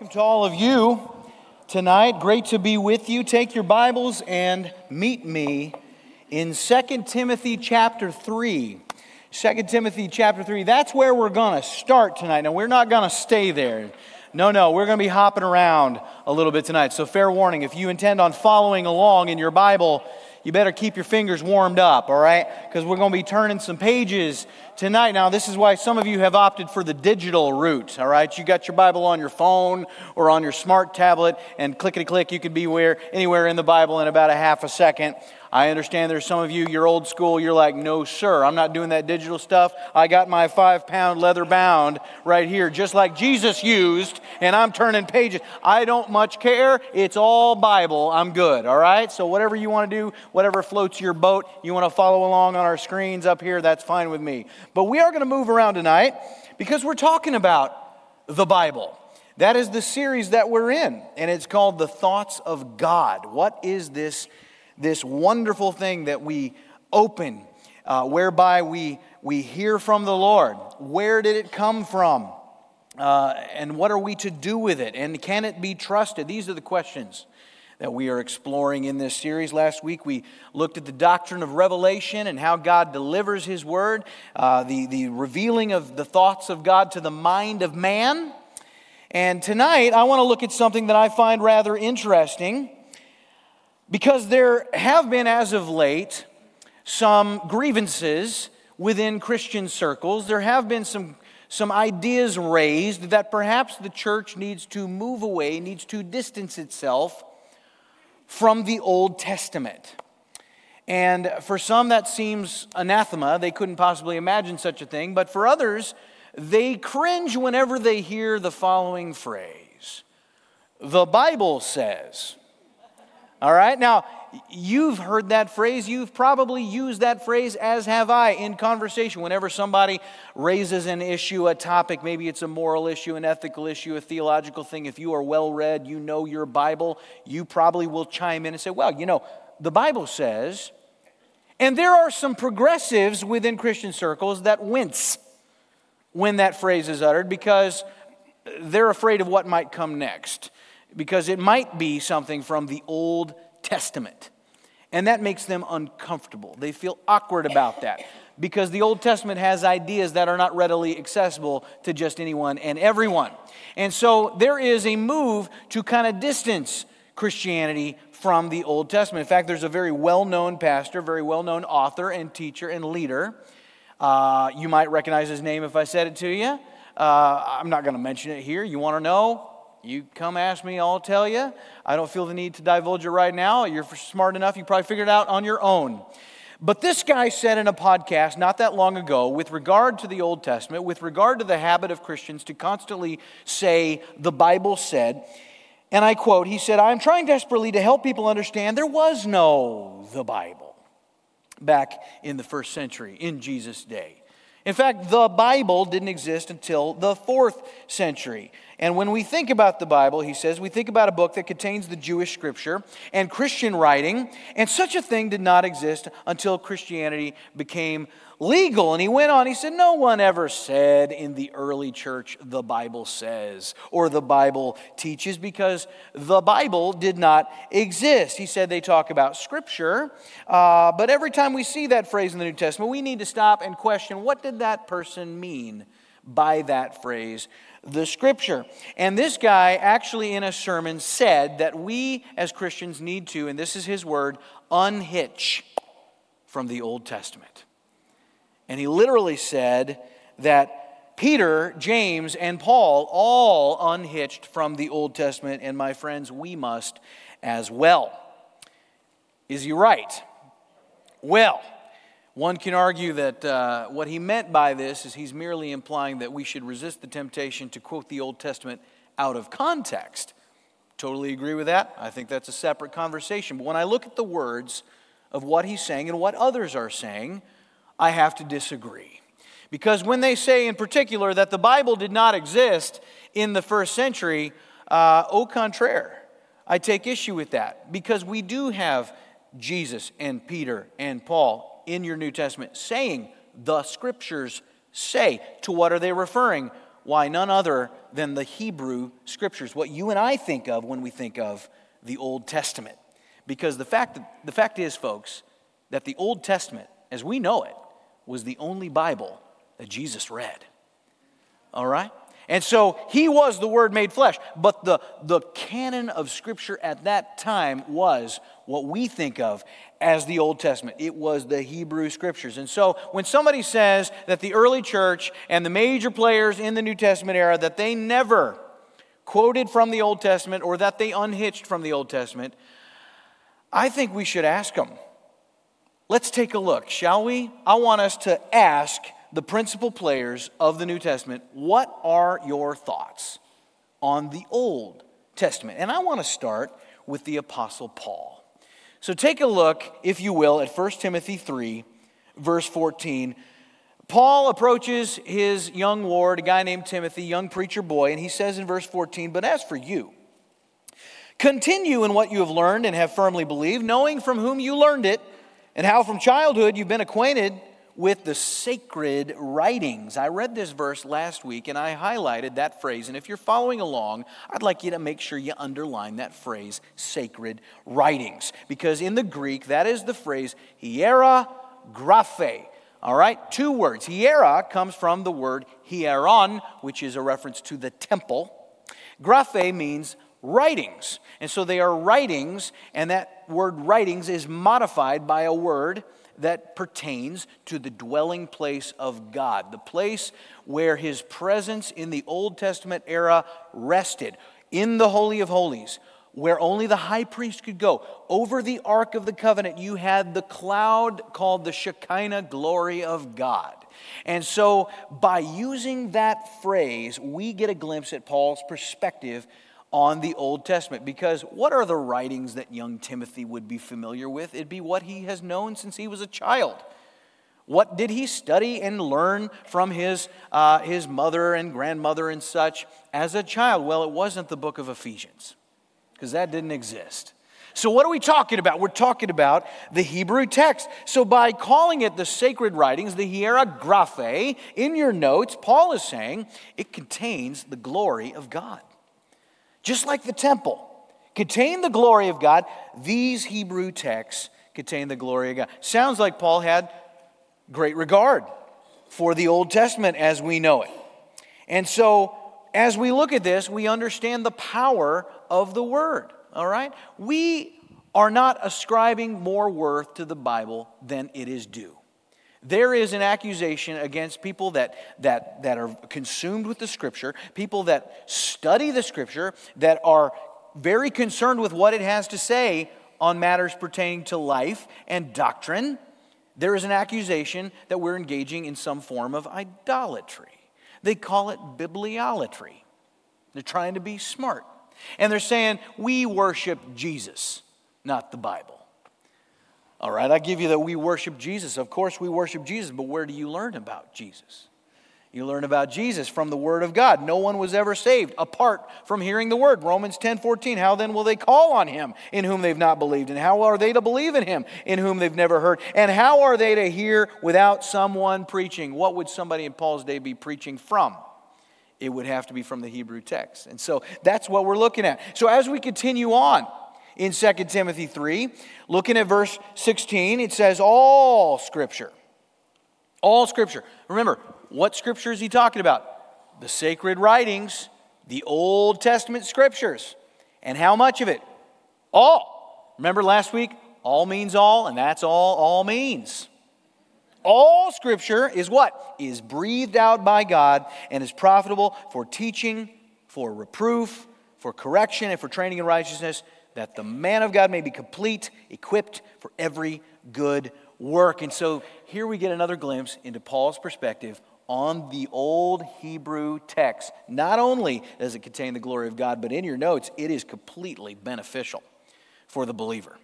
Welcome to all of you tonight. Great to be with you. Take your Bibles and meet me in 2 Timothy chapter 3. 2 Timothy chapter 3. That's where we're going to start tonight. Now, we're not going to stay there. No, no, we're going to be hopping around a little bit tonight. So, fair warning if you intend on following along in your Bible, you better keep your fingers warmed up, all right? Because we're going to be turning some pages tonight. Now, this is why some of you have opted for the digital route, all right? You got your Bible on your phone or on your smart tablet, and clickety click, you could be where, anywhere in the Bible in about a half a second. I understand there's some of you, you're old school, you're like, no, sir, I'm not doing that digital stuff. I got my five pound leather bound right here, just like Jesus used, and I'm turning pages. I don't much care. It's all Bible. I'm good, all right? So, whatever you want to do, whatever floats your boat, you want to follow along on our screens up here, that's fine with me. But we are going to move around tonight because we're talking about the Bible. That is the series that we're in, and it's called The Thoughts of God. What is this? This wonderful thing that we open, uh, whereby we, we hear from the Lord. Where did it come from? Uh, and what are we to do with it? And can it be trusted? These are the questions that we are exploring in this series. Last week we looked at the doctrine of revelation and how God delivers His word, uh, the, the revealing of the thoughts of God to the mind of man. And tonight I want to look at something that I find rather interesting. Because there have been, as of late, some grievances within Christian circles. There have been some, some ideas raised that perhaps the church needs to move away, needs to distance itself from the Old Testament. And for some, that seems anathema. They couldn't possibly imagine such a thing. But for others, they cringe whenever they hear the following phrase The Bible says. All right? Now, you've heard that phrase. You've probably used that phrase, as have I, in conversation. Whenever somebody raises an issue, a topic, maybe it's a moral issue, an ethical issue, a theological thing, if you are well read, you know your Bible, you probably will chime in and say, well, you know, the Bible says, and there are some progressives within Christian circles that wince when that phrase is uttered because they're afraid of what might come next because it might be something from the Old Testament. And that makes them uncomfortable. They feel awkward about that because the Old Testament has ideas that are not readily accessible to just anyone and everyone. And so there is a move to kind of distance Christianity from the Old Testament. In fact, there's a very well known pastor, very well known author and teacher and leader. Uh, you might recognize his name if I said it to you. Uh, I'm not going to mention it here. You want to know? You come ask me, I'll tell you. I don't feel the need to divulge it right now. You're smart enough, you probably figured it out on your own. But this guy said in a podcast not that long ago, with regard to the Old Testament, with regard to the habit of Christians to constantly say, the Bible said, and I quote, he said, I'm trying desperately to help people understand there was no the Bible back in the first century, in Jesus' day. In fact, the Bible didn't exist until the fourth century. And when we think about the Bible, he says, we think about a book that contains the Jewish scripture and Christian writing, and such a thing did not exist until Christianity became legal. And he went on, he said, No one ever said in the early church, the Bible says, or the Bible teaches, because the Bible did not exist. He said they talk about scripture, uh, but every time we see that phrase in the New Testament, we need to stop and question what did that person mean by that phrase? the scripture. And this guy actually, in a sermon, said that we as Christians need to, and this is his word, unhitch from the Old Testament. And he literally said that Peter, James, and Paul all unhitched from the Old Testament, and my friends, we must as well. Is he right? Well, one can argue that uh, what he meant by this is he's merely implying that we should resist the temptation to quote the Old Testament out of context. Totally agree with that. I think that's a separate conversation. But when I look at the words of what he's saying and what others are saying, I have to disagree. Because when they say, in particular, that the Bible did not exist in the first century, uh, au contraire, I take issue with that. Because we do have Jesus and Peter and Paul in your New Testament saying, the scriptures say. To what are they referring? why none other than the Hebrew scriptures, what you and I think of when we think of the Old Testament. Because the fact, the fact is, folks, that the Old Testament, as we know it, was the only Bible that Jesus read. All right? And so he was the Word made flesh. But the, the canon of Scripture at that time was what we think of as the Old Testament. It was the Hebrew Scriptures. And so when somebody says that the early church and the major players in the New Testament era, that they never quoted from the Old Testament or that they unhitched from the Old Testament, I think we should ask them. Let's take a look, shall we? I want us to ask the principal players of the New Testament, what are your thoughts on the Old Testament? And I want to start with the Apostle Paul. So take a look, if you will, at 1 Timothy 3, verse 14. Paul approaches his young ward, a guy named Timothy, young preacher boy, and he says in verse 14, But as for you, continue in what you have learned and have firmly believed, knowing from whom you learned it, and how from childhood you've been acquainted with the sacred writings. I read this verse last week and I highlighted that phrase. And if you're following along, I'd like you to make sure you underline that phrase, sacred writings. Because in the Greek, that is the phrase hiera graphe. All right, two words. Hiera comes from the word hieron, which is a reference to the temple. Graphe means writings. And so they are writings, and that word writings is modified by a word that pertains to the dwelling place of God, the place where his presence in the Old Testament era rested, in the Holy of Holies, where only the high priest could go. Over the Ark of the Covenant, you had the cloud called the Shekinah glory of God. And so, by using that phrase, we get a glimpse at Paul's perspective on the Old Testament. Because what are the writings that young Timothy would be familiar with? It'd be what he has known since he was a child. What did he study and learn from his, uh, his mother and grandmother and such as a child? Well, it wasn't the book of Ephesians, because that didn't exist. So, what are we talking about? We're talking about the Hebrew text. So, by calling it the sacred writings, the hierographe, in your notes, Paul is saying it contains the glory of God just like the temple contain the glory of God, these Hebrew texts contain the glory of God. Sounds like Paul had great regard for the Old Testament as we know it. And so, as we look at this, we understand the power of the Word, all right? We are not ascribing more worth to the Bible than it is due. There is an accusation against people that, that, that are consumed with the scripture, people that study the scripture, that are very concerned with what it has to say on matters pertaining to life and doctrine. There is an accusation that we're engaging in some form of idolatry. They call it bibliolatry. They're trying to be smart. And they're saying, we worship Jesus, not the Bible. All right, I give you that we worship Jesus. Of course, we worship Jesus, but where do you learn about Jesus? You learn about Jesus from the Word of God. No one was ever saved apart from hearing the Word. Romans 10 14. How then will they call on Him in whom they've not believed? And how are they to believe in Him in whom they've never heard? And how are they to hear without someone preaching? What would somebody in Paul's day be preaching from? It would have to be from the Hebrew text. And so that's what we're looking at. So as we continue on, in 2 Timothy 3. Looking at verse 16, it says, All scripture. All scripture. Remember, what scripture is he talking about? The sacred writings, the Old Testament scriptures. And how much of it? All. Remember last week? All means all, and that's all all means. All scripture is what? Is breathed out by God and is profitable for teaching, for reproof, for correction, and for training in righteousness that the man of God may be complete, equipped for every good work. And so here we get another glimpse into Paul's perspective on the old Hebrew text. Not only does it contain the glory of God, but in your notes, it is completely beneficial for the believer.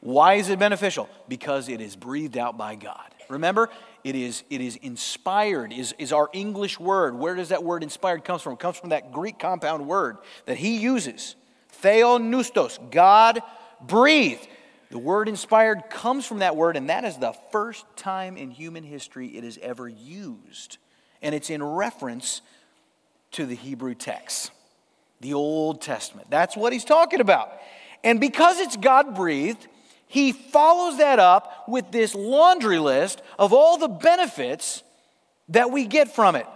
Why is it beneficial? Because it is breathed out by God. Remember, it is, it is inspired, is, is our English word. Where does that word inspired come from? It comes from that Greek compound word that he uses Theopneustos, God breathed. The word inspired comes from that word, and that is the first time in human history it is ever used. And it's in reference to the Hebrew text, the Old Testament. That's what he's talking about. And because it's God breathed, he follows that up with this laundry list of all the benefits that we get from it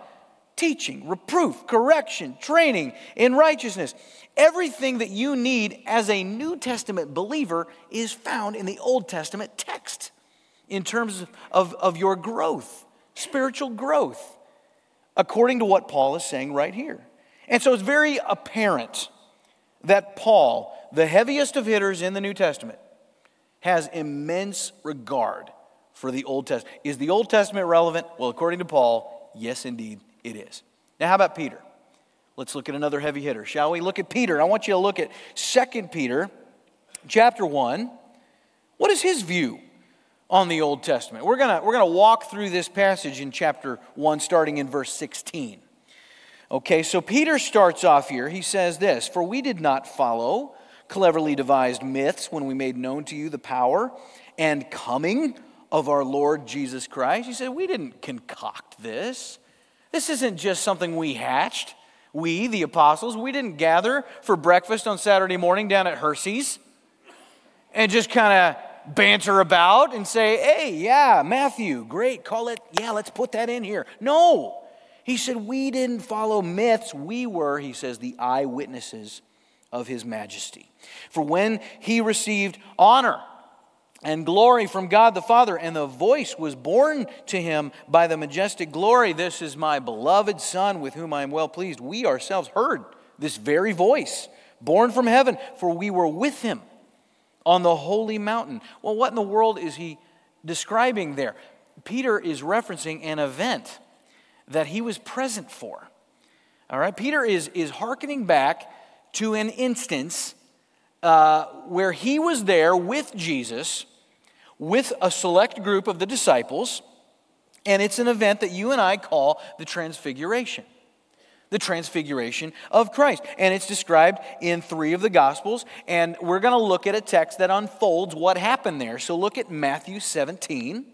teaching, reproof, correction, training in righteousness. Everything that you need as a New Testament believer is found in the Old Testament text in terms of, of your growth, spiritual growth, according to what Paul is saying right here. And so it's very apparent that Paul, the heaviest of hitters in the New Testament, has immense regard for the Old Testament. Is the Old Testament relevant? Well, according to Paul, yes, indeed, it is. Now, how about Peter? Let's look at another heavy hitter, shall we? Look at Peter. I want you to look at 2 Peter chapter 1. What is his view on the Old Testament? We're going we're going to walk through this passage in chapter 1, starting in verse 16. Okay, so Peter starts off here. He says this For we did not follow cleverly devised myths when we made known to you the power and coming of our Lord Jesus Christ. He said, We didn't concoct this. This isn't just something we hatched. We, the apostles, we didn't gather for breakfast on Saturday morning down at Hersey's and just kind of banter about and say, hey, yeah, Matthew, great, call it, yeah, let's put that in here. No. He said, we didn't follow myths. We were, he says, the eyewitnesses of his majesty. For when he received honor, and glory from God the Father, and the voice was borne to him by the majestic glory This is my beloved Son, with whom I am well pleased. We ourselves heard this very voice, born from heaven, for we were with him on the holy mountain. Well, what in the world is he describing there? Peter is referencing an event that he was present for. All right, Peter is, is hearkening back to an instance uh, where he was there with Jesus with a select group of the disciples, and it's an event that you and I call the Transfiguration. The Transfiguration of Christ. And it's described in three of the Gospels, and we're going to look at a text that unfolds what happened there. So look at Matthew 17.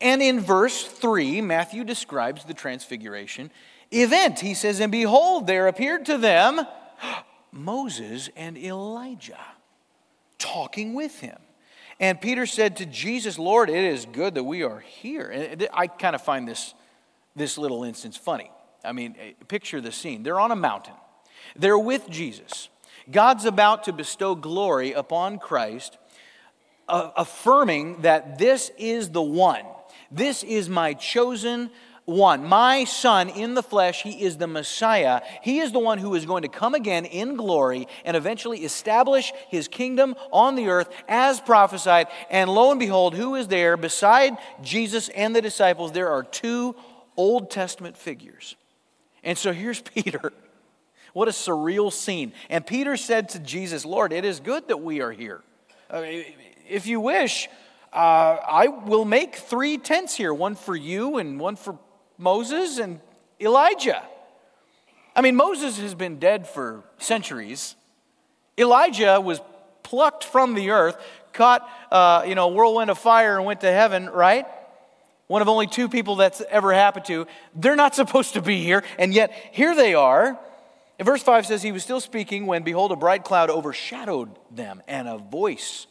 And in verse 3, Matthew describes the Transfiguration event. He says, And behold, there appeared to them Moses and Elijah talking with him. And Peter said to Jesus, Lord, it is good that we are here. And I kind of find this, this little instance funny. I mean, eh, picture the scene. They're on a mountain, they're with Jesus. God's about to bestow glory upon Christ, affirming that this is the one. This is my chosen one. My son in the flesh, he is the Messiah. He is the one who is going to come again in glory and eventually establish his kingdom on the earth as prophesied. And lo and behold, who is there beside Jesus and the disciples? There are two Old Testament figures. And so here's Peter. What a surreal scene. And Peter said to Jesus, Lord, it is good that we are here. Uh, if you wish, uh, I will make three tents here one for you, and one for Moses and Elijah. I mean, Moses has been dead for centuries. Elijah was plucked from the earth, caught, uh, you know, whirlwind of fire and went to heaven, right? One of only two people that's ever happened to. They're not supposed to be here, and yet here they are. And verse 5 says, He was still speaking when, behold, a bright cloud overshadowed them, and a voice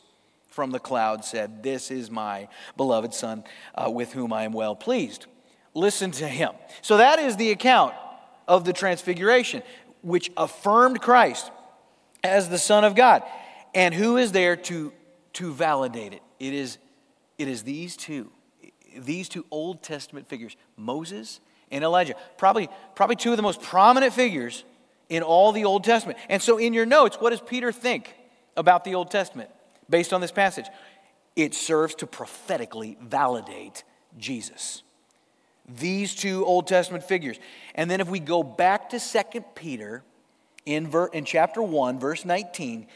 from the cloud said, This is my beloved Son, uh, with whom I am well pleased listen to him. So that is the account of the transfiguration, which affirmed Christ as the Son of God. And who is there to, to validate it? It is, it is these two, these two Old Testament figures, Moses and Elijah. Probably, probably two of the most prominent figures in all the Old Testament. And so in your notes, what does Peter think about the Old Testament based on this passage? It serves to prophetically validate Jesus. These two Old Testament figures. And then if we go back to 2 Peter in, ver- in chapter 1, verse 19,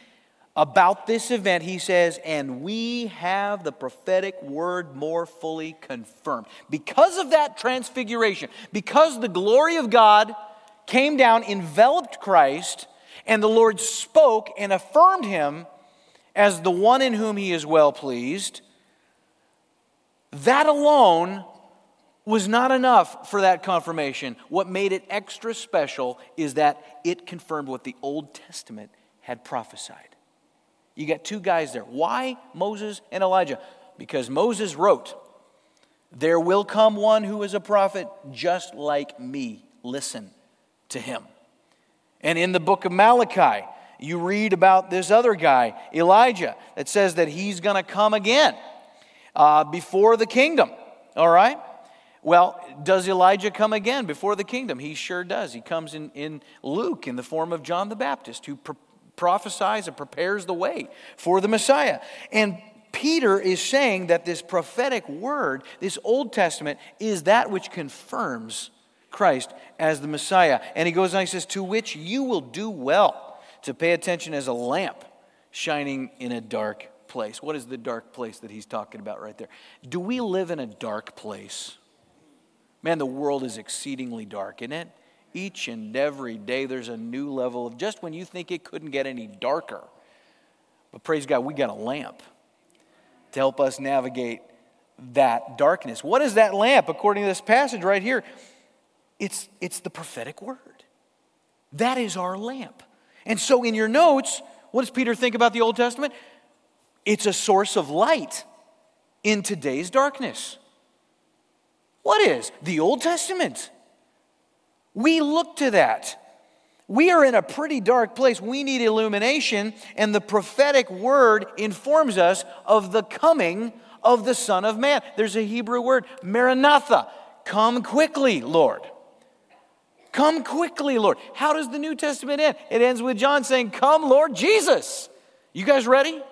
about this event, he says, and we have the prophetic word more fully confirmed. Because of that transfiguration, because the glory of God came down, enveloped Christ, and the Lord spoke and affirmed him as the one in whom he is well pleased, that alone was not enough for that confirmation. What made it extra special is that it confirmed what the Old Testament had prophesied. You got two guys there. Why Moses and Elijah? Because Moses wrote, There will come one who is a prophet just like me. Listen to him. And in the book of Malachi, you read about this other guy, Elijah, that says that he's going to come again uh, before the kingdom. All right? Well, does Elijah come again before the kingdom? He sure does. He comes in, in Luke in the form of John the Baptist, who pro- prophesies and prepares the way for the Messiah. And Peter is saying that this prophetic word, this Old Testament, is that which confirms Christ as the Messiah. And he goes on, he says, To which you will do well to pay attention as a lamp shining in a dark place. What is the dark place that he's talking about right there? Do we live in a dark place? Man, the world is exceedingly dark, isn't it? Each and every day there's a new level of just when you think it couldn't get any darker. But praise God, we got a lamp to help us navigate that darkness. What is that lamp according to this passage right here? It's, it's the prophetic word. That is our lamp. And so in your notes, what does Peter think about the Old Testament? It's a source of light in today's darkness. What is? The Old Testament. We look to that. We are in a pretty dark place. We need illumination, and the prophetic word informs us of the coming of the Son of Man. There's a Hebrew word, Maranatha. Come quickly, Lord. Come quickly, Lord. How does the New Testament end? It ends with John saying, Come, Lord Jesus. You guys ready?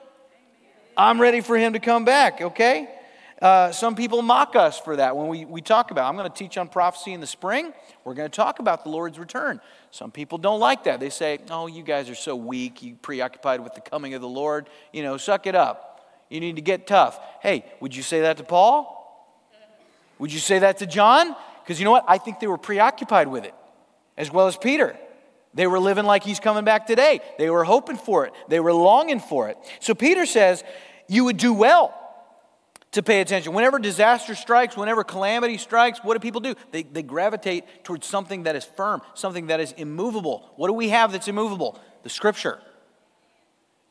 I'm ready for him to come back, okay? Uh, some people mock us for that when we, we talk about. I'm going to teach on prophecy in the spring. We're going to talk about the Lord's return. Some people don't like that. They say, "Oh, you guys are so weak. You preoccupied with the coming of the Lord. You know, suck it up. You need to get tough." Hey, would you say that to Paul? Would you say that to John? Because you know what? I think they were preoccupied with it as well as Peter. They were living like he's coming back today. They were hoping for it, they were longing for it. So Peter says, You would do well to pay attention. Whenever disaster strikes, whenever calamity strikes, what do people do? They, they gravitate towards something that is firm, something that is immovable. What do we have that's immovable? The scripture.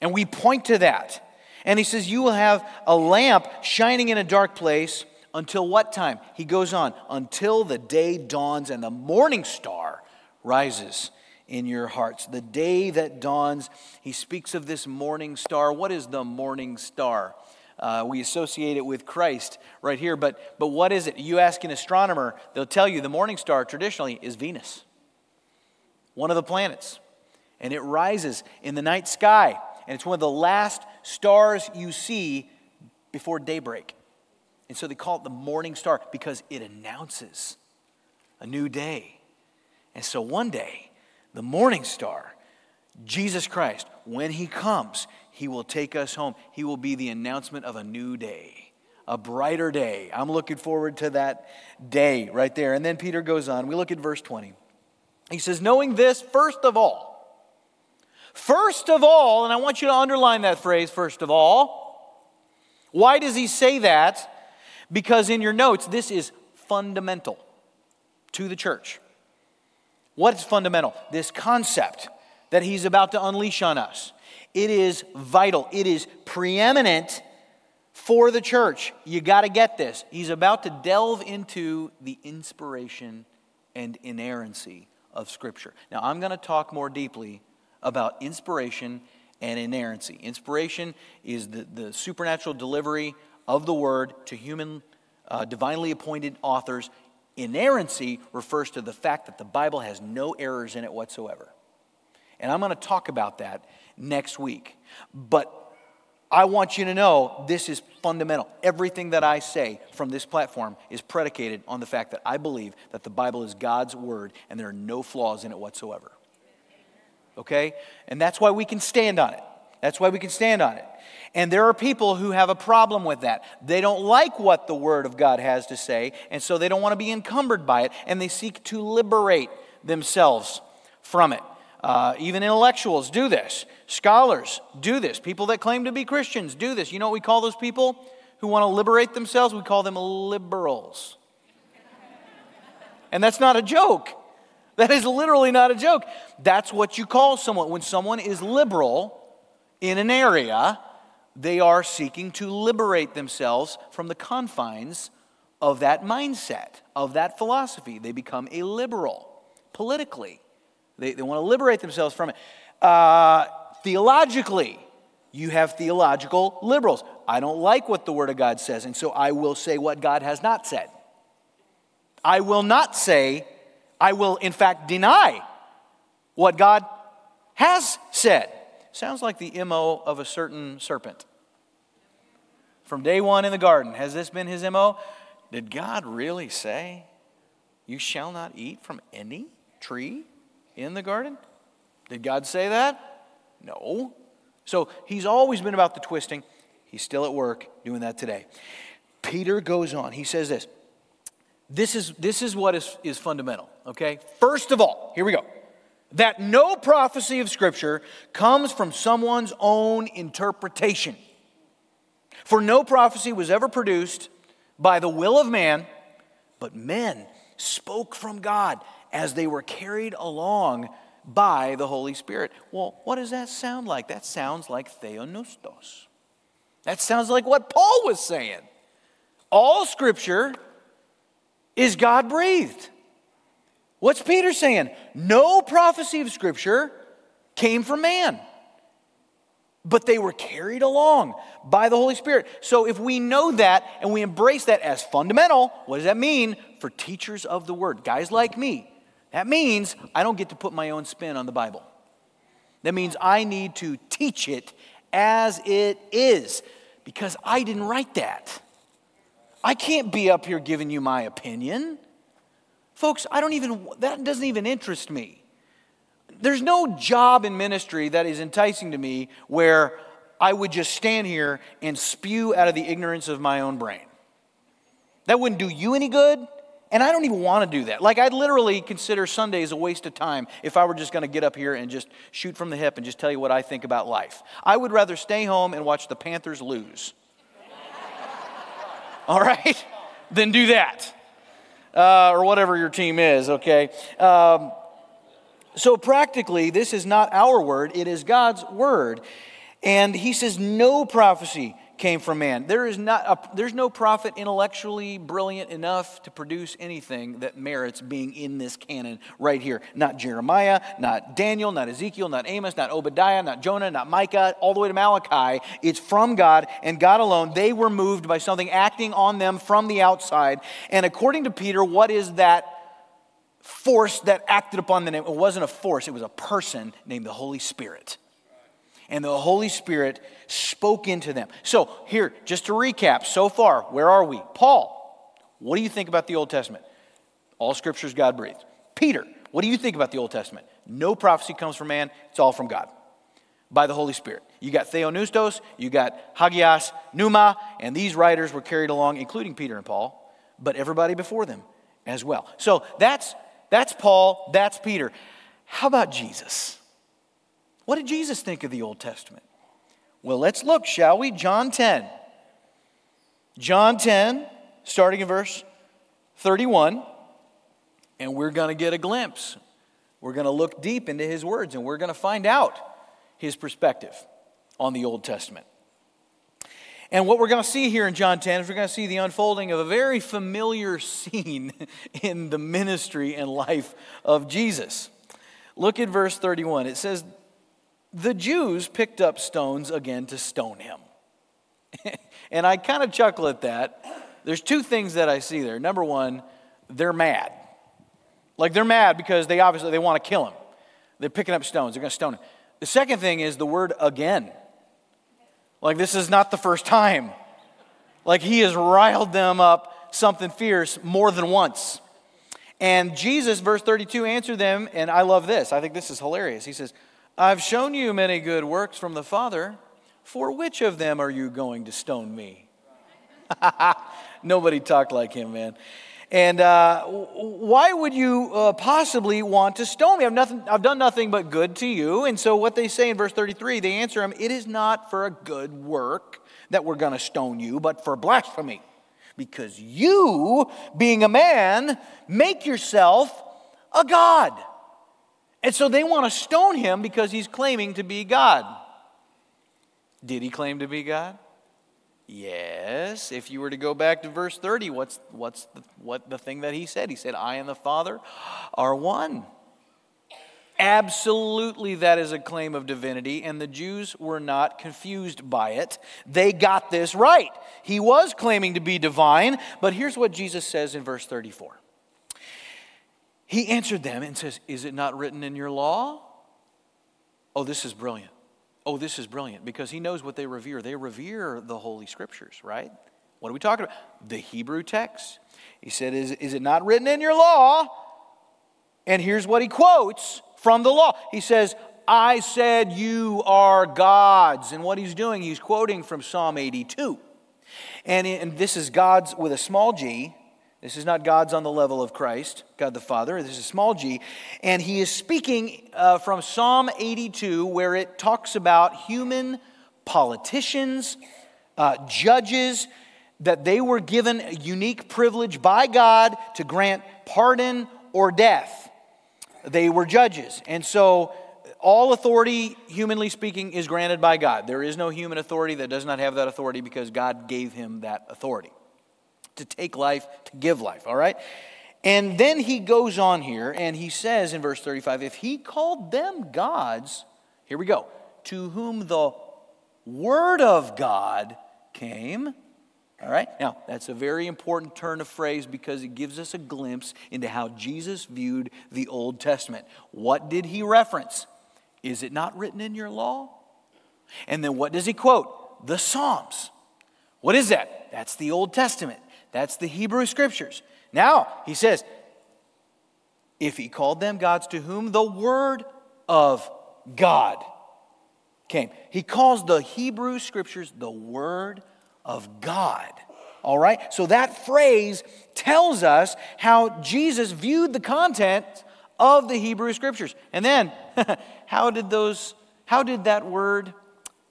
And we point to that. And he says, You will have a lamp shining in a dark place until what time? He goes on, until the day dawns and the morning star rises in your hearts. The day that dawns, he speaks of this morning star. What is the morning star? Uh, we associate it with Christ right here, but, but what is it? You ask an astronomer, they'll tell you the morning star traditionally is Venus, one of the planets. And it rises in the night sky, and it's one of the last stars you see before daybreak. And so they call it the morning star because it announces a new day. And so one day, the morning star, Jesus Christ, when he comes, he will take us home. He will be the announcement of a new day, a brighter day. I'm looking forward to that day right there. And then Peter goes on. We look at verse 20. He says, Knowing this, first of all, first of all, and I want you to underline that phrase, first of all. Why does he say that? Because in your notes, this is fundamental to the church. What is fundamental? This concept that he's about to unleash on us. It is vital, it is preeminent for the church. You got to get this. He's about to delve into the inspiration and inerrancy of Scripture. Now, I'm going to talk more deeply about inspiration and inerrancy. Inspiration is the, the supernatural delivery of the word to human, uh, divinely appointed authors. Inerrancy refers to the fact that the Bible has no errors in it whatsoever. And I'm going to talk about that next week. But I want you to know this is fundamental. Everything that I say from this platform is predicated on the fact that I believe that the Bible is God's word and there are no flaws in it whatsoever. Okay? And that's why we can stand on it. That's why we can stand on it. And there are people who have a problem with that. They don't like what the Word of God has to say, and so they don't want to be encumbered by it, and they seek to liberate themselves from it. Uh, even intellectuals do this. Scholars do this. People that claim to be Christians do this. You know what we call those people who want to liberate themselves? We call them liberals. And that's not a joke. That is literally not a joke. That's what you call someone. When someone is liberal in an area, they are seeking to liberate themselves from the confines of that mindset, of that philosophy. They become a liberal politically. They, they want to liberate themselves from it. Uh, theologically, you have theological liberals. I don't like what the Word of God says, and so I will say what God has not said. I will not say, I will in fact deny what God has said. Sounds like the MO of a certain serpent. From day one in the garden, has this been his MO? Did God really say, You shall not eat from any tree in the garden? Did God say that? No. So he's always been about the twisting. He's still at work doing that today. Peter goes on. He says this. This is, this is what is, is fundamental, okay? First of all, here we go. That no prophecy of Scripture comes from someone's own interpretation. For no prophecy was ever produced by the will of man, but men spoke from God as they were carried along by the Holy Spirit. Well, what does that sound like? That sounds like theopneustos. That sounds like what Paul was saying. All scripture is God breathed. What's Peter saying? No prophecy of scripture came from man but they were carried along by the Holy Spirit. So if we know that and we embrace that as fundamental, what does that mean for teachers of the word? Guys like me. That means I don't get to put my own spin on the Bible. That means I need to teach it as it is because I didn't write that. I can't be up here giving you my opinion. Folks, I don't even, that doesn't even interest me. There's no job in ministry that is enticing to me where I would just stand here and spew out of the ignorance of my own brain. That wouldn't do you any good, and I don't even want to do that. Like, I'd literally consider Sundays a waste of time if I were just going to get up here and just shoot from the hip and just tell you what I think about life. I would rather stay home and watch the Panthers lose. All right? Than do that. Uh, or whatever your team is, okay? Um, so, practically, this is not our word, it is God's word. And he says, no prophecy came from man. There is not a, there's no prophet intellectually brilliant enough to produce anything that merits being in this canon right here. Not Jeremiah, not Daniel, not Ezekiel, not Amos, not Obadiah, not Jonah, not Micah, all the way to Malachi. It's from God and God alone. They were moved by something acting on them from the outside. And according to Peter, what is that force that acted upon them. It wasn't a force, it was a person named the Holy Spirit. And the Holy Spirit spoke into them. So, here, just to recap, so far, where are we? Paul, what do you think about the Old Testament? All scriptures God breathed. Peter, what do you think about the Old Testament? No prophecy comes from man, it's all from God by the Holy Spirit. You got Theopneustos, you got Hagias, Pneuma, and these writers were carried along, including Peter and Paul, but everybody before them as well. So that's that's Paul, that's Peter. How about Jesus? What did Jesus think of the Old Testament? Well, let's look, shall we? John 10. John 10, starting in verse 31, and we're going to get a glimpse. We're going to look deep into his words, and we're going to find out his perspective on the Old Testament. And what we're going to see here in John 10 is we're going to see the unfolding of a very familiar scene in the ministry and life of Jesus. Look at verse 31. It says, The Jews picked up stones again to stone him. and I kind of chuckle at that. There's two things that I see there. Number one, they're mad. Like they're mad because they obviously they want to kill him. They're picking up stones. They're going to stone him. The second thing is the word again. Like, this is not the first time. Like, he has riled them up something fierce more than once. And Jesus, verse 32, answered them, and I love this. I think this is hilarious. He says, I've shown you many good works from the Father. For which of them are you going to stone me? Nobody talked like him, man. And uh, why would you uh, possibly want to stone me? I've, nothing, I've done nothing but good to you. And so, what they say in verse 33, they answer him, It is not for a good work that we're going to stone you, but for blasphemy. because you, being a man, make yourself a God. And so they want to stone him because he's claiming to be God. Did he claim to be God? Yes. If you were to go back to verse 30, what's, what's the, what the thing that he said? He said, I and the Father are one. Absolutely, that is a claim of divinity, and the Jews were not confused by it. They got this right. He was claiming to be divine, but here's what Jesus says in verse 34 He answered them and says, Is it not written in your law? Oh, this is brilliant. Oh, this is brilliant because he knows what they revere. They revere the Holy Scriptures, right? What are we talking about? The Hebrew text. He said, Is, is it not written in your law? And here's what he quotes from the law. He says, I said you are gods. And what he's doing, he's quoting from Psalm 82. And, and this is God's with a small g. This is not God's on the level of Christ, God the Father. This is small g. And he is speaking uh, from Psalm 82, where it talks about human politicians, uh, judges, that they were given a unique privilege by God to grant pardon or death they were judges. And so all authority, humanly speaking, is granted by God. There is no human authority that does not have that authority because God gave him that authority to take life, to give life, all right? And then he goes on here and he says in verse 35 if he called them gods, here we go, to whom the word of God came, all right? Now, that's a very important turn of phrase because it gives us a glimpse into how Jesus viewed the Old Testament. What did he reference? Is it not written in your law? And then what does he quote? The Psalms. What is that? That's the Old Testament. That's the Hebrew Scriptures. Now, he says, if he called them gods to whom the word of God came. He calls the Hebrew Scriptures the word of God. All right? So that phrase tells us how Jesus viewed the content of the Hebrew scriptures. And then, how did those how did that word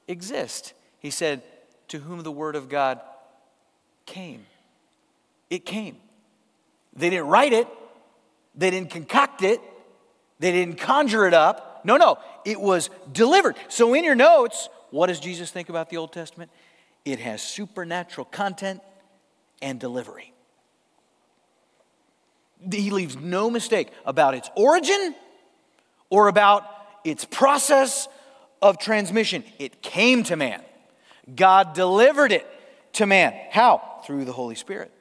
exist? He said, "To whom the word of God came." It came. They didn't write it. They didn't concoct it. They didn't conjure it up. No, no, it was delivered. So in your notes, what does Jesus think about the Old Testament? it has supernatural content and delivery. He leaves no mistake about its origin or about its process of transmission. It came to man. God delivered it to man. How? Through the Holy Spirit.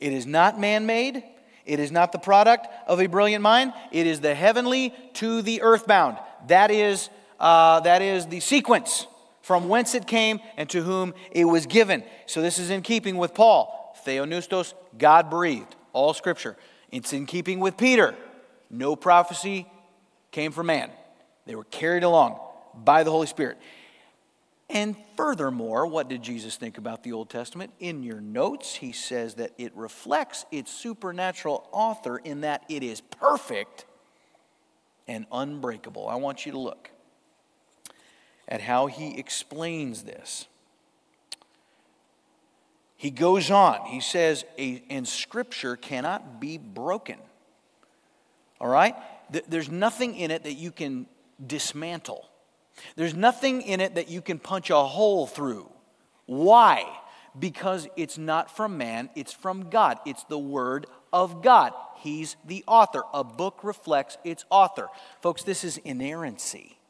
It is not man made. It is not the product of a brilliant mind. It is the heavenly to the earthbound. That is, uh, that is the sequence from whence it came and to whom it was given. So this is in keeping with Paul. Theopneustos, God breathed, all scripture. It's in keeping with Peter. No prophecy came from man. They were carried along by the Holy Spirit. And furthermore, what did Jesus think about the Old Testament? In your notes, he says that it reflects its supernatural author in that it is perfect and unbreakable. I want you to look at how he explains this. He goes on, he says, and scripture cannot be broken. All right? There's nothing in it that you can dismantle. There's nothing in it that you can punch a hole through. Why? Because it's not from man, it's from God. It's the Word of God. He's the author. A book reflects its author. Folks, this is inerrancy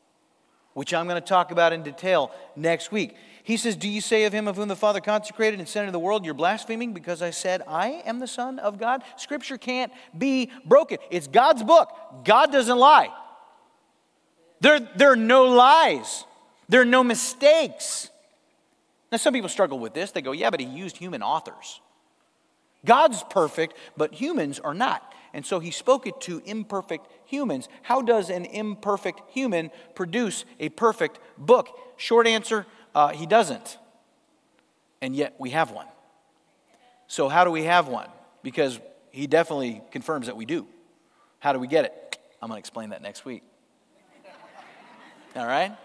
which I'm going to talk about in detail next week. He says, Do you say of him of whom the Father consecrated and sent into the world, you're blaspheming because I said, I am the Son of God? Scripture can't be broken. It's God's book. God doesn't lie. There, there are no lies, there are no mistakes. Now, some people struggle with this. They go, Yeah, but he used human authors. God's perfect, but humans are not. And so he spoke it to imperfect humans. How does an imperfect human produce a perfect book? Short answer uh, he doesn't. And yet we have one. So, how do we have one? Because he definitely confirms that we do. How do we get it? I'm going to explain that next week. All right?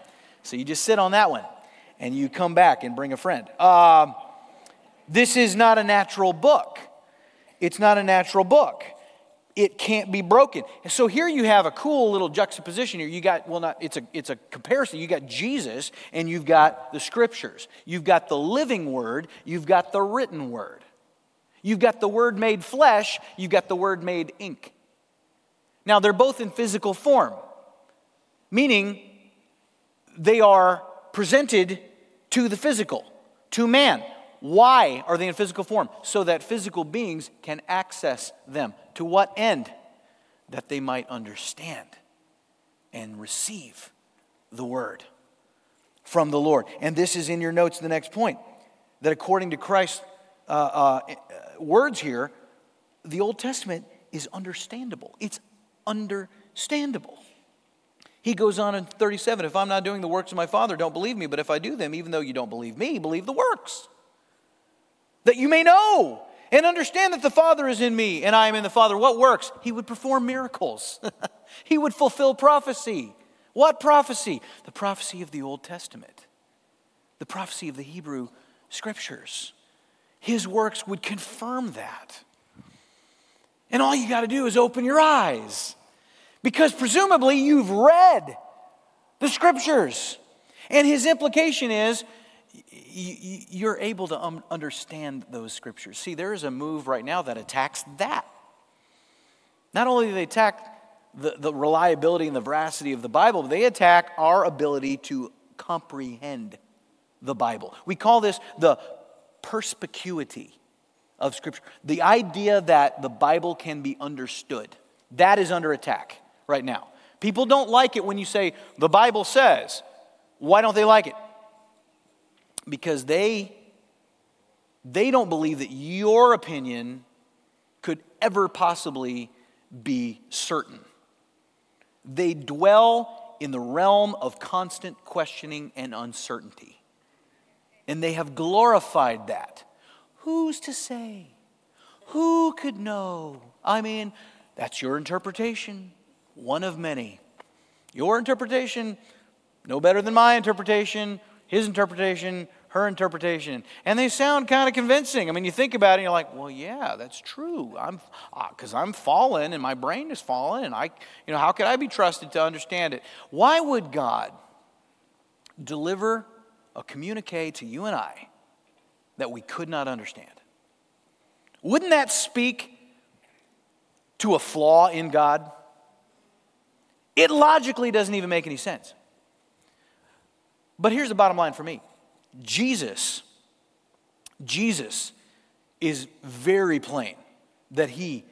So, you just sit on that one and you come back and bring a friend. Um, This is not a natural book. It's not a natural book. It can't be broken. And so here you have a cool little juxtaposition here. You got, well, not, it's a, it's a comparison. You got Jesus and you've got the scriptures. You've got the living word, you've got the written word. You've got the word made flesh, you've got the word made ink. Now, they're both in physical form, meaning they are presented to the physical, to man. Why are they in physical form? So that physical beings can access them. To what end? That they might understand and receive the word from the Lord. And this is in your notes, the next point that according to Christ's uh, uh, words here, the Old Testament is understandable. It's understandable. He goes on in 37 If I'm not doing the works of my Father, don't believe me. But if I do them, even though you don't believe me, believe the works that you may know and understand that the Father is in me and I am in the Father. What works? He would perform miracles, he would fulfill prophecy. What prophecy? The prophecy of the Old Testament, the prophecy of the Hebrew Scriptures. His works would confirm that. And all you got to do is open your eyes because presumably you've read the Scriptures. And his implication is you're able to understand those scriptures. See, there is a move right now that attacks that. Not only do they attack the, the reliability and the veracity of the Bible, but they attack our ability to comprehend the Bible. We call this the perspicuity of Scripture. The idea that the Bible can be understood. That is under attack right now. People don't like it when you say, the Bible says. Why don't they like it? because they they don't believe that your opinion could ever possibly be certain. They dwell in the realm of constant questioning and uncertainty. And they have glorified that. Who's to say? Who could know? I mean, that's your interpretation, one of many. Your interpretation, no better than my interpretation, his interpretation, her interpretation. And they sound kind of convincing. I mean, you think about it and you're like, well, yeah, that's true. I'm because uh, I'm fallen and my brain is fallen and I, you know, how could I be trusted to understand it? Why would God deliver a communique to you and I that we could not understand? Wouldn't that speak to a flaw in God? It logically doesn't even make any sense. But here's the bottom line for me Jesus, Jesus is very plain that he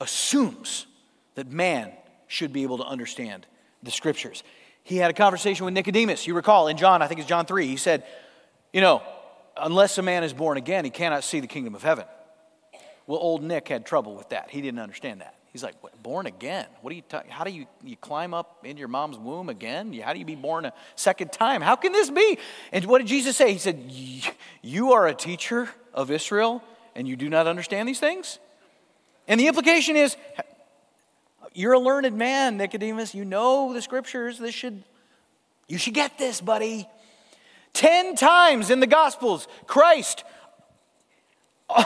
assumes that man should be able to understand the scriptures. He had a conversation with Nicodemus. You recall in John, I think it's John 3, he said, You know, unless a man is born again, he cannot see the kingdom of heaven. Well, old Nick had trouble with that. He didn't understand that. He's like, born again? What are you ta- how do you, you climb up into your mom's womb again? How do you be born a second time? How can this be? And what did Jesus say? He said, You are a teacher of Israel and you do not understand these things? And the implication is, you're a learned man, Nicodemus. You know the scriptures. This should, you should get this, buddy. Ten times in the Gospels, Christ,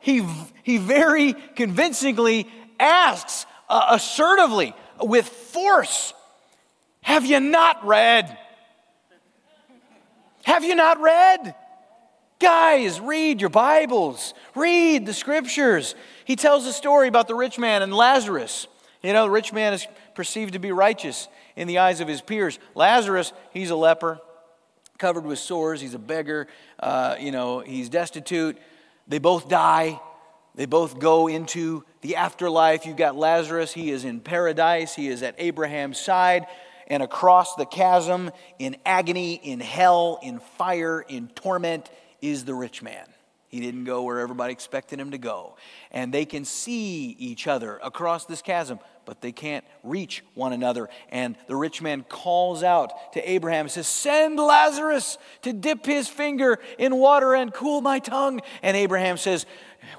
he, he very convincingly asks uh, assertively, with force, Have you not read? Have you not read? Guys, read your Bibles, read the scriptures. He tells a story about the rich man and Lazarus. You know, the rich man is perceived to be righteous in the eyes of his peers. Lazarus, he's a leper, covered with sores. He's a beggar. Uh, you know, he's destitute. They both die. They both go into the afterlife. You've got Lazarus, he is in paradise, he is at Abraham's side, and across the chasm, in agony, in hell, in fire, in torment, is the rich man. He didn't go where everybody expected him to go. And they can see each other across this chasm, but they can't reach one another. And the rich man calls out to Abraham and says, Send Lazarus to dip his finger in water and cool my tongue. And Abraham says,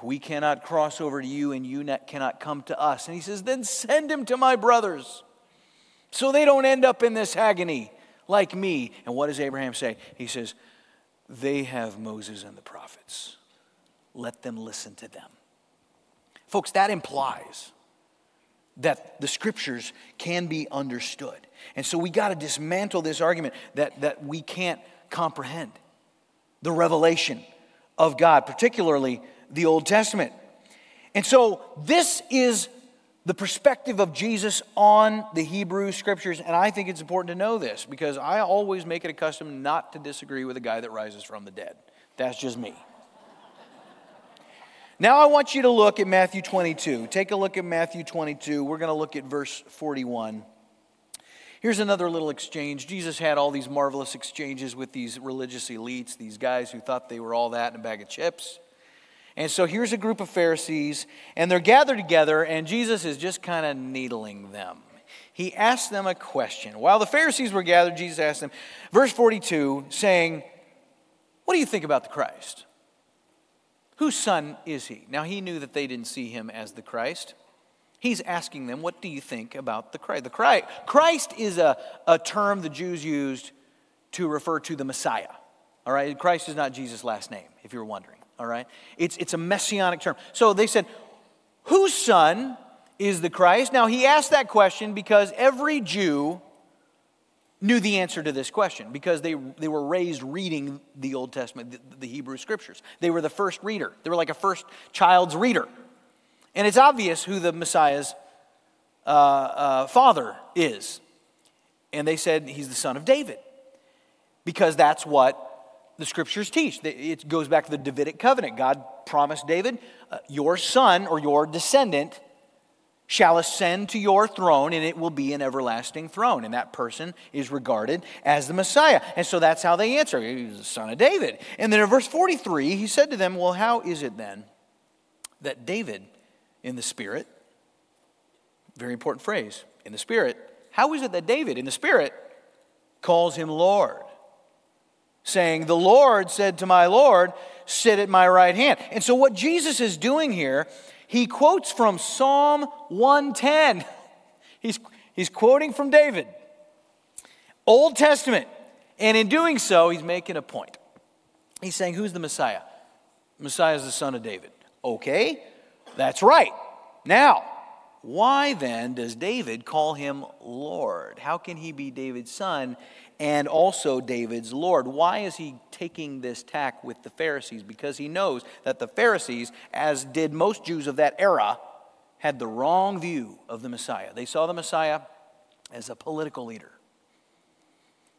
we cannot cross over to you, and you cannot come to us. And he says, Then send him to my brothers so they don't end up in this agony like me. And what does Abraham say? He says, They have Moses and the prophets. let them listen to them. Folks, that implies that the scriptures can be understood. And so we got to dismantle this argument that, that we can't comprehend the revelation of God, particularly the Old Testament. And so this is the perspective of Jesus on the Hebrew scriptures. And I think it's important to know this because I always make it a custom not to disagree with a guy that rises from the dead. That's just me. Now I want you to look at Matthew 22. Take a look at Matthew 22. We're going to look at verse 41. Here's another little exchange. Jesus had all these marvelous exchanges with these religious elites, these guys who thought they were all that in a bag of chips. And so here's a group of Pharisees, and they're gathered together, and Jesus is just kind of needling them. He asked them a question. While the Pharisees were gathered, Jesus asked them, verse 42, saying, What do you think about the Christ? Whose son is he? Now, he knew that they didn't see him as the Christ. He's asking them, What do you think about the Christ? The Christ, Christ is a, a term the Jews used to refer to the Messiah. All right? Christ is not Jesus' last name, if you're wondering. All right? It's, it's a messianic term. So they said, Whose son is the Christ? Now, he asked that question because every Jew knew the answer to this question because they, they were raised reading the Old Testament, the, the, Hebrew scriptures. They were the first reader, they were like a first child's reader. And it's obvious who the Messiah's uh, uh, father is. And they said he's the son of David because that's what the scriptures teach. It goes back to the Davidic covenant. God promised David, uh, Your son or your descendant shall ascend to your throne, and it will be an everlasting throne. And that person is regarded as the Messiah. And so that's how they answer. He's the son of David. And then in verse 43, he said to them, Well, how is it then that David in the Spirit, very important phrase, in the Spirit, how is it that David in the Spirit calls him Lord? Saying, The Lord said to my Lord, Sit at my right hand. And so, what Jesus is doing here he quotes from Psalm 110. He's, he's quoting from David, Old Testament. And in doing so, he's making a point. He's saying, Who's the Messiah? Messiah is the son of David. Okay, that's right. Now, why then does David call him Lord? How can he be David's son and also David's Lord. Why is he taking this tack with the Pharisees? Because he knows that the Pharisees, as did most Jews of that era, had the wrong view of the Messiah. They saw the Messiah as a political leader.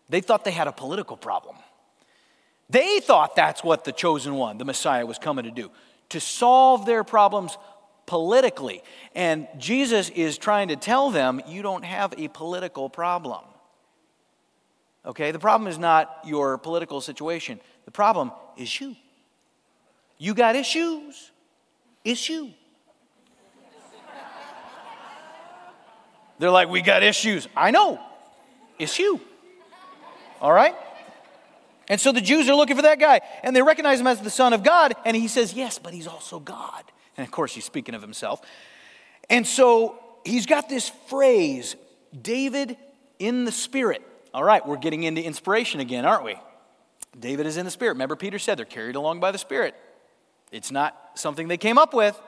They thought they had a political problem. They thought that's what the chosen one, the Messiah, was coming to do to solve their problems politically. And Jesus is trying to tell them, you don't have a political problem. Okay? The problem is not your political situation, the problem is you. You got issues. Issue. They're like, we got issues. I know. Issue. All right? And so the Jews are looking for that guy, and they recognize him as the Son of God, and he says, Yes, but he's also God. And of course, he's speaking of himself. And so he's got this phrase, David in the Spirit. All right, we're getting into inspiration again, aren't we? David is in the Spirit. Remember, Peter said they're carried along by the Spirit. It's not something they came up with.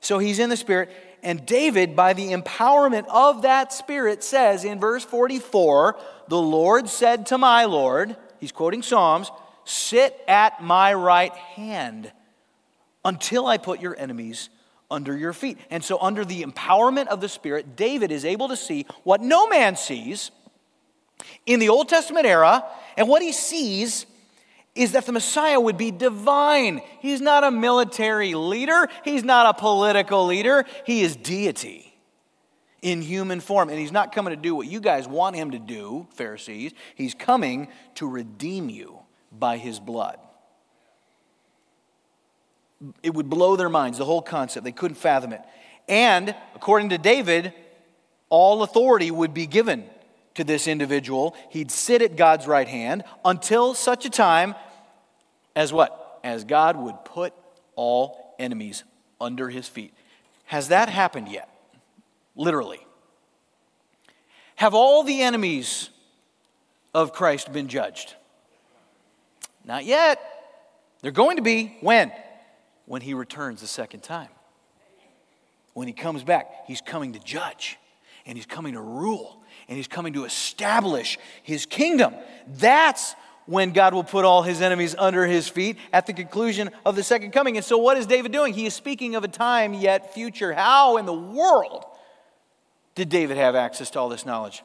So he's in the Spirit. And David, by the empowerment of that Spirit, says in verse 44 The Lord said to my Lord, he's quoting Psalms, sit at my right hand until I put your enemies under your feet. And so, under the empowerment of the Spirit, David is able to see what no man sees in the Old Testament era, and what he sees is that the Messiah would be divine. He's not a military leader, he's not a political leader, he is deity in human form. And he's not coming to do what you guys want him to do, Pharisees. He's coming to redeem you by his blood. It would blow their minds, the whole concept. They couldn't fathom it. And according to David, all authority would be given to this individual. He'd sit at God's right hand until such a time as what? As God would put all enemies under his feet. Has that happened yet? Literally. Have all the enemies of Christ been judged? Not yet. They're going to be when? when he returns the second time. When he comes back, he's coming to judge and he's coming to rule and he's coming to establish his kingdom. That's when God will put all his enemies under his feet at the conclusion of the second coming. And so, what is David doing? He is speaking of a time yet future. How in the world did David have access to all this knowledge?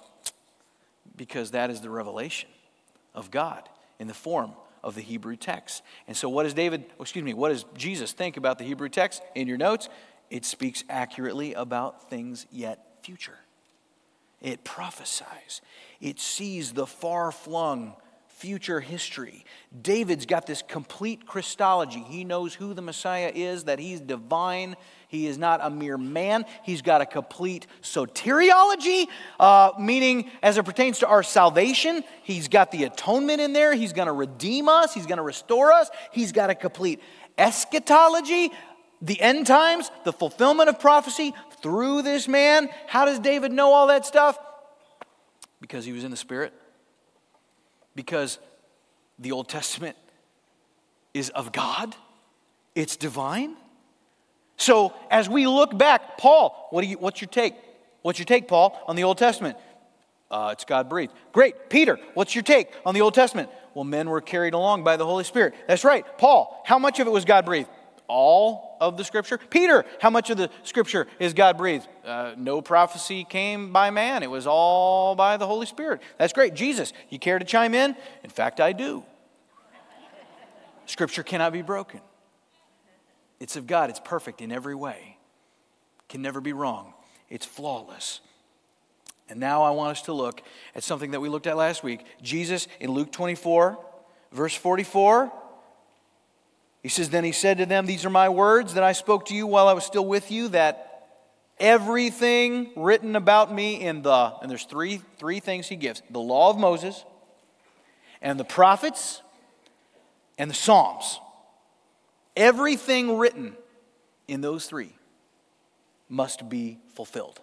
Because that is the revelation of God in the form of the Hebrew text. And so, what does David, oh, excuse me, what does Jesus think about the Hebrew text in your notes? It speaks accurately about things yet future. It prophesies, it sees the far flung future history. David's got this complete Christology. He knows who the Messiah is, that he's divine. He is not a mere man. He's got a complete soteriology, uh, meaning as it pertains to our salvation, he's got the atonement in there. He's going to redeem us, he's going to restore us. He's got a complete eschatology, the end times, the fulfillment of prophecy through this man. How does David know all that stuff? Because he was in the Spirit because the Old Testament is of God, it's divine. So as we look back, Paul, what do you, what's your take? What's your take, Paul, on the Old Testament? Uh, it's God breathed. Great. Peter, what's your take on the Old Testament? Well, men were carried along by the Holy Spirit. That's right. Paul, how much of it was God breathed? All of the scripture? Peter, how much of the scripture is God breathed? Uh, no prophecy came by man, it was all by the Holy Spirit. That's great. Jesus, you care to chime in? In fact, I do. Scripture cannot be broken. It's of God, it's perfect in every way, can never be wrong, it's flawless. And now I want us to look at something that we looked at last week. Jesus in Luke 24, verse 44 he says, Then he said to them, These are my words that I spoke to you while I was still with you, that everything written about me in the, and there's three, three things he gives the law of Moses, and the prophets, and the Psalms. Everything written in those three must be fulfilled.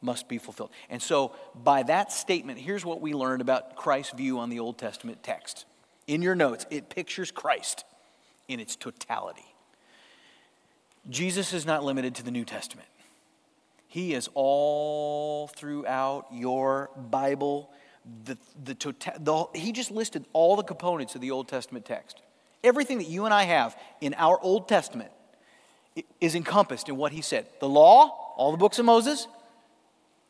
Must be fulfilled. And so, by that statement, here's what we learned about Christ's view on the Old Testament text. In your notes, it pictures Christ in its totality. Jesus is not limited to the New Testament. He is all throughout your Bible. The, the tota- the, he just listed all the components of the Old Testament text. Everything that you and I have in our Old Testament is encompassed in what he said. The law, all the books of Moses,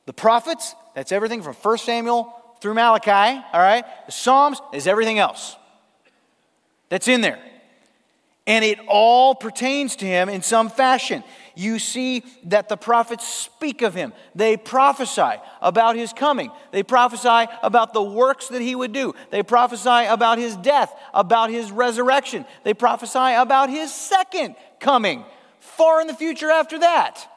the prophets, that's everything from 1 Samuel through Malachi, all right? The Psalms is everything else that's in there and it all pertains to him in some fashion. You see that the prophets speak of him. They prophesy about his coming. They prophesy about the works that he would do. They prophesy about his death, about his resurrection. They prophesy about his second coming, far in the future after that.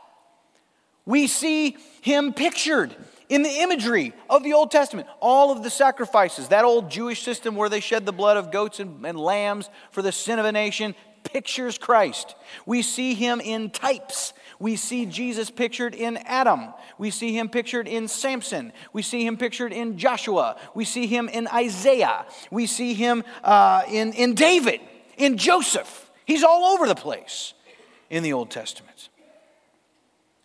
We see him pictured in the imagery of the Old Testament, all of the sacrifices, that old Jewish system where they shed the blood of goats and, and, lambs for the sin of a nation, pictures Christ. We see him in types. We see Jesus pictured in Adam. We see him pictured in Samson. We see him pictured in Joshua. We see him in Isaiah. We see him uh, in, in David, in Joseph. He's all over the place in the Old Testament.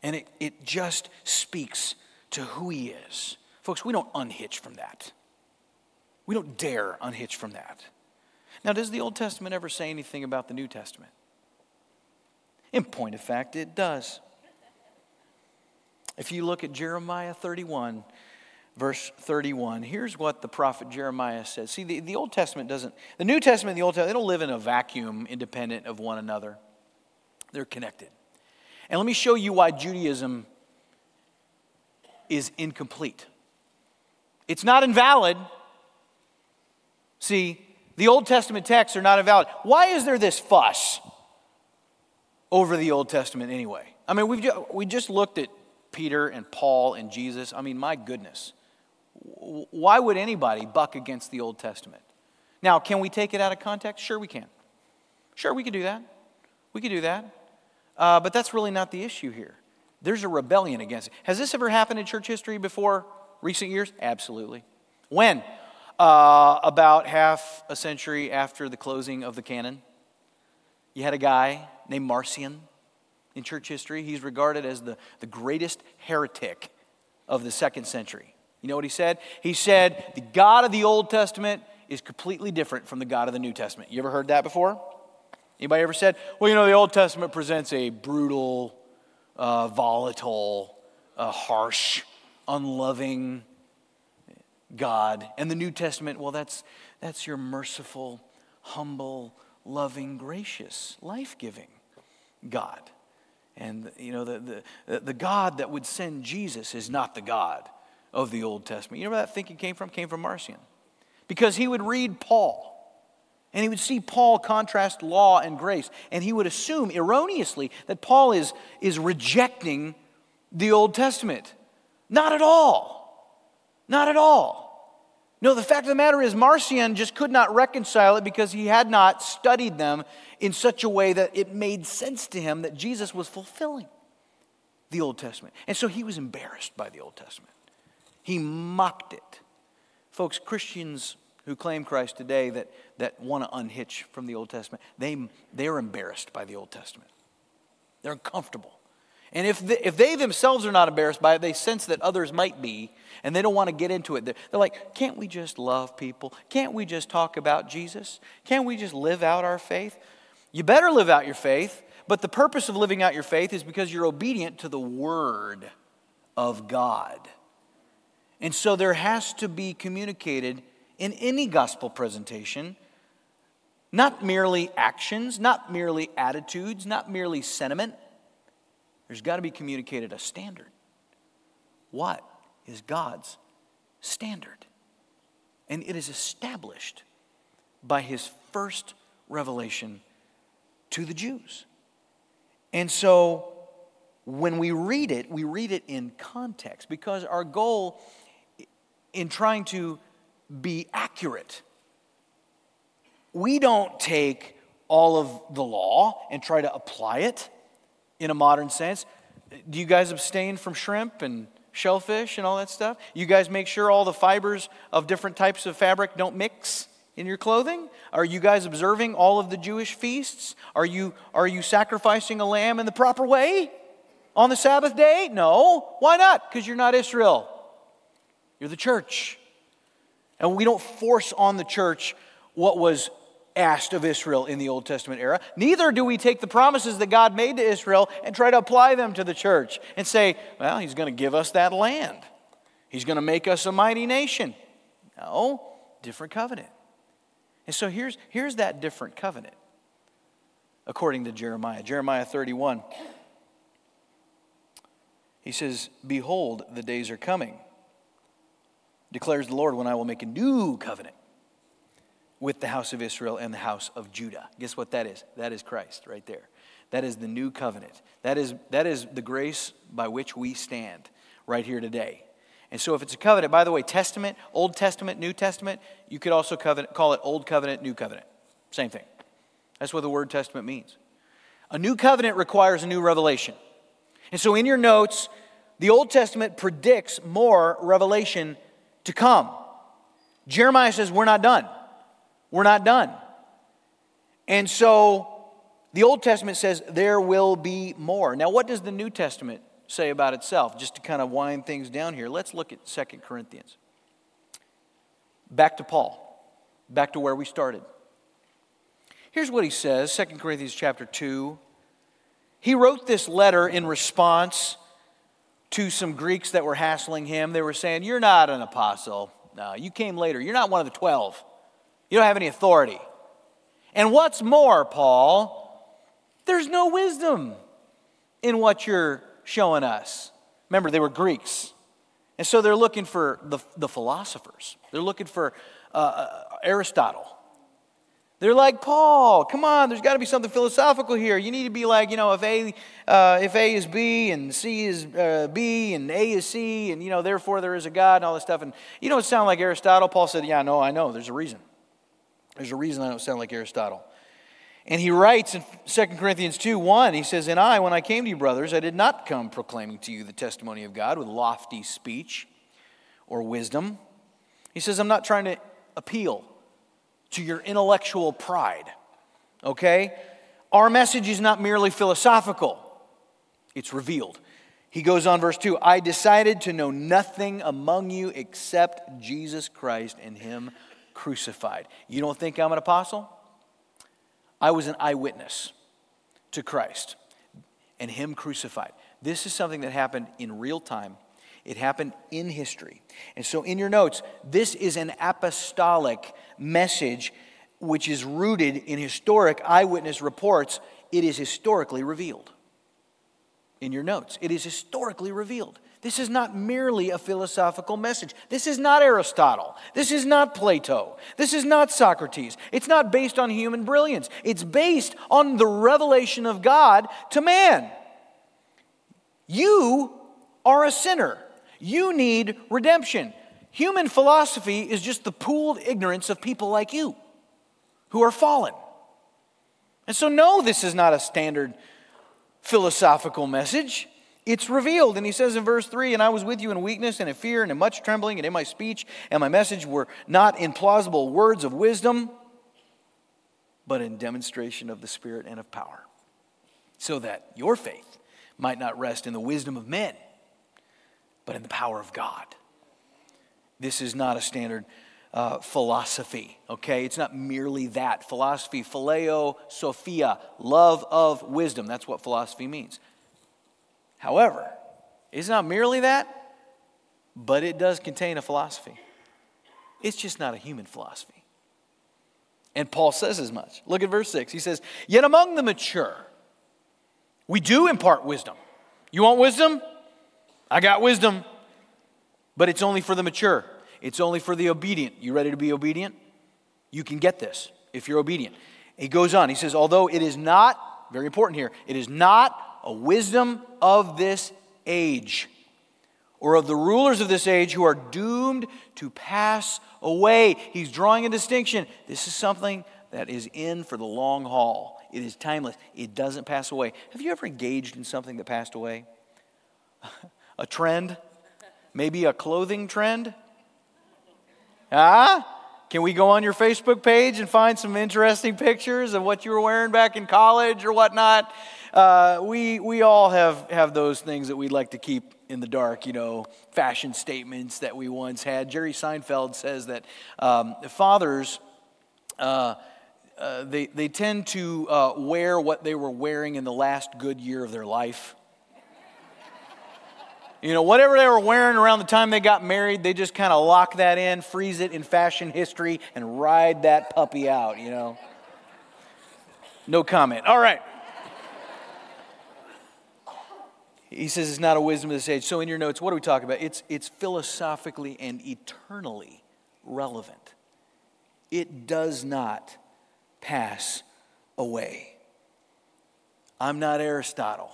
And it, it just speaks to who he is. Folks, we don't unhitch from that. We don't dare unhitch from that. Now, does the Old Testament ever say anything about the New Testament? In point of fact, it does. If you look at Jeremiah 31, verse 31, here's what the prophet Jeremiah says. See, the, the Old Testament doesn't, the New Testament and the Old Testament, they don't live in a vacuum independent of one another, they're connected. And let me show you why Judaism is incomplete. It's not invalid. See, the Old Testament texts are not invalid. Why is there this fuss over the Old Testament anyway? I mean, we've just, we just looked at Peter and Paul and Jesus. I mean, my goodness. Why would anybody buck against the Old Testament? Now, can we take it out of context? Sure, we can. Sure, we could do that. We could do that. Uh, but that's really not the issue here. There's a rebellion against it. Has this ever happened in church history before recent years? Absolutely. When? Uh, about half a century after the closing of the canon. You had a guy named Marcion in church history. He's regarded as the, the greatest heretic of the second century. You know what he said? He said, The God of the Old Testament is completely different from the God of the New Testament. You ever heard that before? Anybody ever said, Well, you know, the Old Testament presents a brutal, uh, volatile, uh, harsh, unloving God. And the New Testament, well, that's, that's your merciful, humble, loving, gracious, life giving God. And, you know, the, the, the God that would send Jesus is not the God of the Old Testament. You know where that thinking came from? Came from Marcion. Because he would read Paul and he would see Paul contrast law and grace. And he would assume erroneously that Paul is, is rejecting the Old Testament. Not at all. Not at all. No, the fact of the matter is, Marcion just could not reconcile it because he had not studied them in such a way that it made sense to him that Jesus was fulfilling the Old Testament. And so he was embarrassed by the Old Testament. He mocked it. Folks, Christians who claim Christ today that, that want to unhitch from the Old Testament, they, they're embarrassed by the Old Testament. They're uncomfortable. And if they, if they themselves are not embarrassed by it, they sense that others might be, and they don't want to get into it. They're, they're like, can't we just love people? Can't we just talk about Jesus? Can't we just live out our faith? You better live out your faith, but the purpose of living out your faith is because you're obedient to the Word of God. And so there has to be communicated in any gospel presentation not merely actions, not merely attitudes, not merely sentiment there's got to be communicated a standard. What is God's standard? And it is established by his first revelation to the Jews. And so when we read it, we read it in context because our goal in trying to be accurate, we don't take all of the law and try to apply it in a modern sense. Do you guys abstain from shrimp and shellfish and all that stuff? You guys make sure all the fibers of different types of fabric don't mix in your clothing? Are you guys observing all of the Jewish feasts? Are you, are you sacrificing a lamb in the proper way on the Sabbath day? No. Why not? Because you're not Israel. You're the church. And we don't force on the church what was asked of Israel in the Old Testament era. Neither do we take the promises that God made to Israel and try to apply them to the church and say, well, He's going to give us that land. He's going to make us a mighty nation. No, different covenant. And so here's, here's that different covenant, according to Jeremiah. Jeremiah 31. He says, Behold, the days are coming, declares the Lord, when I will make a new covenant with the house of Israel and the house of Judah. Guess what that is? That is Christ right there. That is the new covenant. That is, that is the grace by which we stand right here today. And so, if it's a covenant, by the way, Testament, Old Testament, New Testament, you could also covenant, call it Old Covenant, New Covenant. Same thing. That's what the word Testament means. A new covenant requires a new revelation. And so, in your notes, the Old Testament predicts more revelation to come. Jeremiah says, We're not done. We're not done. And so the Old Testament says there will be more. Now, what does the New Testament say about itself? Just to kind of wind things down here, let's look at Second Corinthians. Back to Paul, back to where we started. Here's what he says, Second Corinthians chapter 2. He wrote this letter in response to some Greeks that were hassling him. They were saying, You're not an apostle. No, you came later. You're not one of the 12. You don't have any authority. And what's more, Paul, there's no wisdom in what you're showing us. Remember, they were Greeks. And so they're looking for the, the philosophers, they're looking for uh, uh Aristotle. They're like, Paul, come on, there's got to be something philosophical here. You need to be like, you know, if A, uh, if A is B and C is uh, B and A is C and, you know, therefore there is a God and all this stuff. And you don't sound like Aristotle. Paul said, yeah, no, I know, there's a reason. There's a reason I don't sound like Aristotle. And he writes in 2 Corinthians 2 1, he says, And I, when I came to you, brothers, I did not come proclaiming to you the testimony of God with lofty speech or wisdom. He says, I'm not trying to appeal to your intellectual pride, okay? Our message is not merely philosophical, it's revealed. He goes on, verse 2 I decided to know nothing among you except Jesus Christ and Him crucified. You don't think I'm an apostle? I was an eyewitness to Christ and Him crucified. This is something that happened in real time. It happened in history. And so, in your notes, this is an apostolic message which is rooted in historic eyewitness reports. It is historically revealed in your notes. It is historically revealed. This is not merely a philosophical message. This is not Aristotle. This is not Plato. This is not Socrates. It's not based on human brilliance. It's based on the revelation of God to man. You are a sinner. You need redemption. Human philosophy is just the pooled ignorance of people like you who are fallen. And so, no, this is not a standard philosophical message. It's revealed. And he says in verse 3 And I was with you in weakness and in fear and in much trembling, and in my speech and my message were not in plausible words of wisdom, but in demonstration of the Spirit and of power, so that your faith might not rest in the wisdom of men, but in the power of God. This is not a standard uh, philosophy, okay? It's not merely that. Philosophy, phileo sophia, love of wisdom. That's what philosophy means. However, it's not merely that, but it does contain a philosophy. It's just not a human philosophy. And Paul says as much. Look at verse 6. He says, Yet among the mature, we do impart wisdom. You want wisdom? I got wisdom, but it's only for the mature. It's only for the obedient. You ready to be obedient? You can get this if you're obedient. He goes on. He says, although it is not, very important here, it is not a wisdom of this age or of the rulers of this age who are doomed to pass away. He's drawing a distinction. This is something that is in for the long haul. It is timeless. It doesn't pass away. Have you ever engaged in something that passed away? a trend? Maybe a clothing trend? Ah? Can we go on your Facebook page and find some interesting pictures of what you were wearing back in college or whatnot? Uh, we, we all have, have those things that we'd like to keep in the dark, you know, fashion statements that we once had. Jerry Seinfeld says that um, fathers, uh, uh, they, they tend to uh, wear what they were wearing in the last good year of their life. You know, whatever they were wearing around the time they got married, they just kind of lock that in, freeze it in fashion history, and ride that puppy out, you know. No comment. All right. He says it's not a wisdom of this age. So in your notes, what are we talking about? It's, it's philosophically and eternally relevant. It does not pass away. I'm not Aristotle.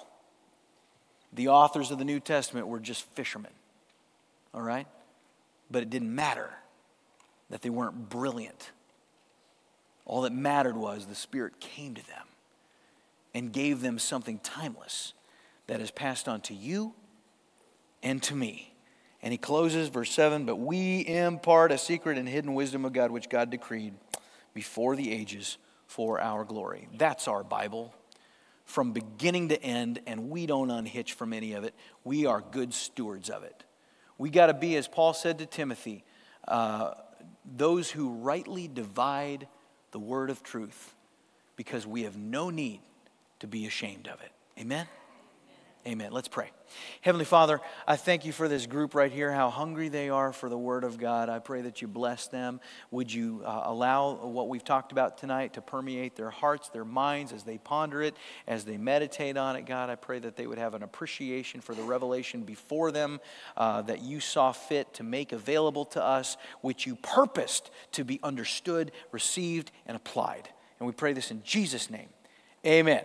The authors of the New Testament were just fishermen, all right? But it didn't matter that they weren't brilliant. All that mattered was the Spirit came to them and gave them something timeless that is passed on to you and to me. And he closes verse 7 But we impart a secret and hidden wisdom of God, which God decreed before the ages for our glory. That's our Bible from beginning to end, and we don't unhitch from any of it. We are good stewards of it. We got to be, as Paul said to Timothy, uh, those who rightly divide the word of truth, because we have no need to be ashamed of it. Amen? Amen. Let's pray. Heavenly Father, I thank you for this group right here, how hungry they are for the Word of God. I pray that you bless them. Would you uh, allow what we've talked about tonight to permeate their hearts, their minds as they ponder it, as they meditate on it, God? I pray that they would have an appreciation for the revelation before them uh, that you saw fit to make available to us, which you purposed to be understood, received, and applied. And we pray this in Jesus' name. Amen.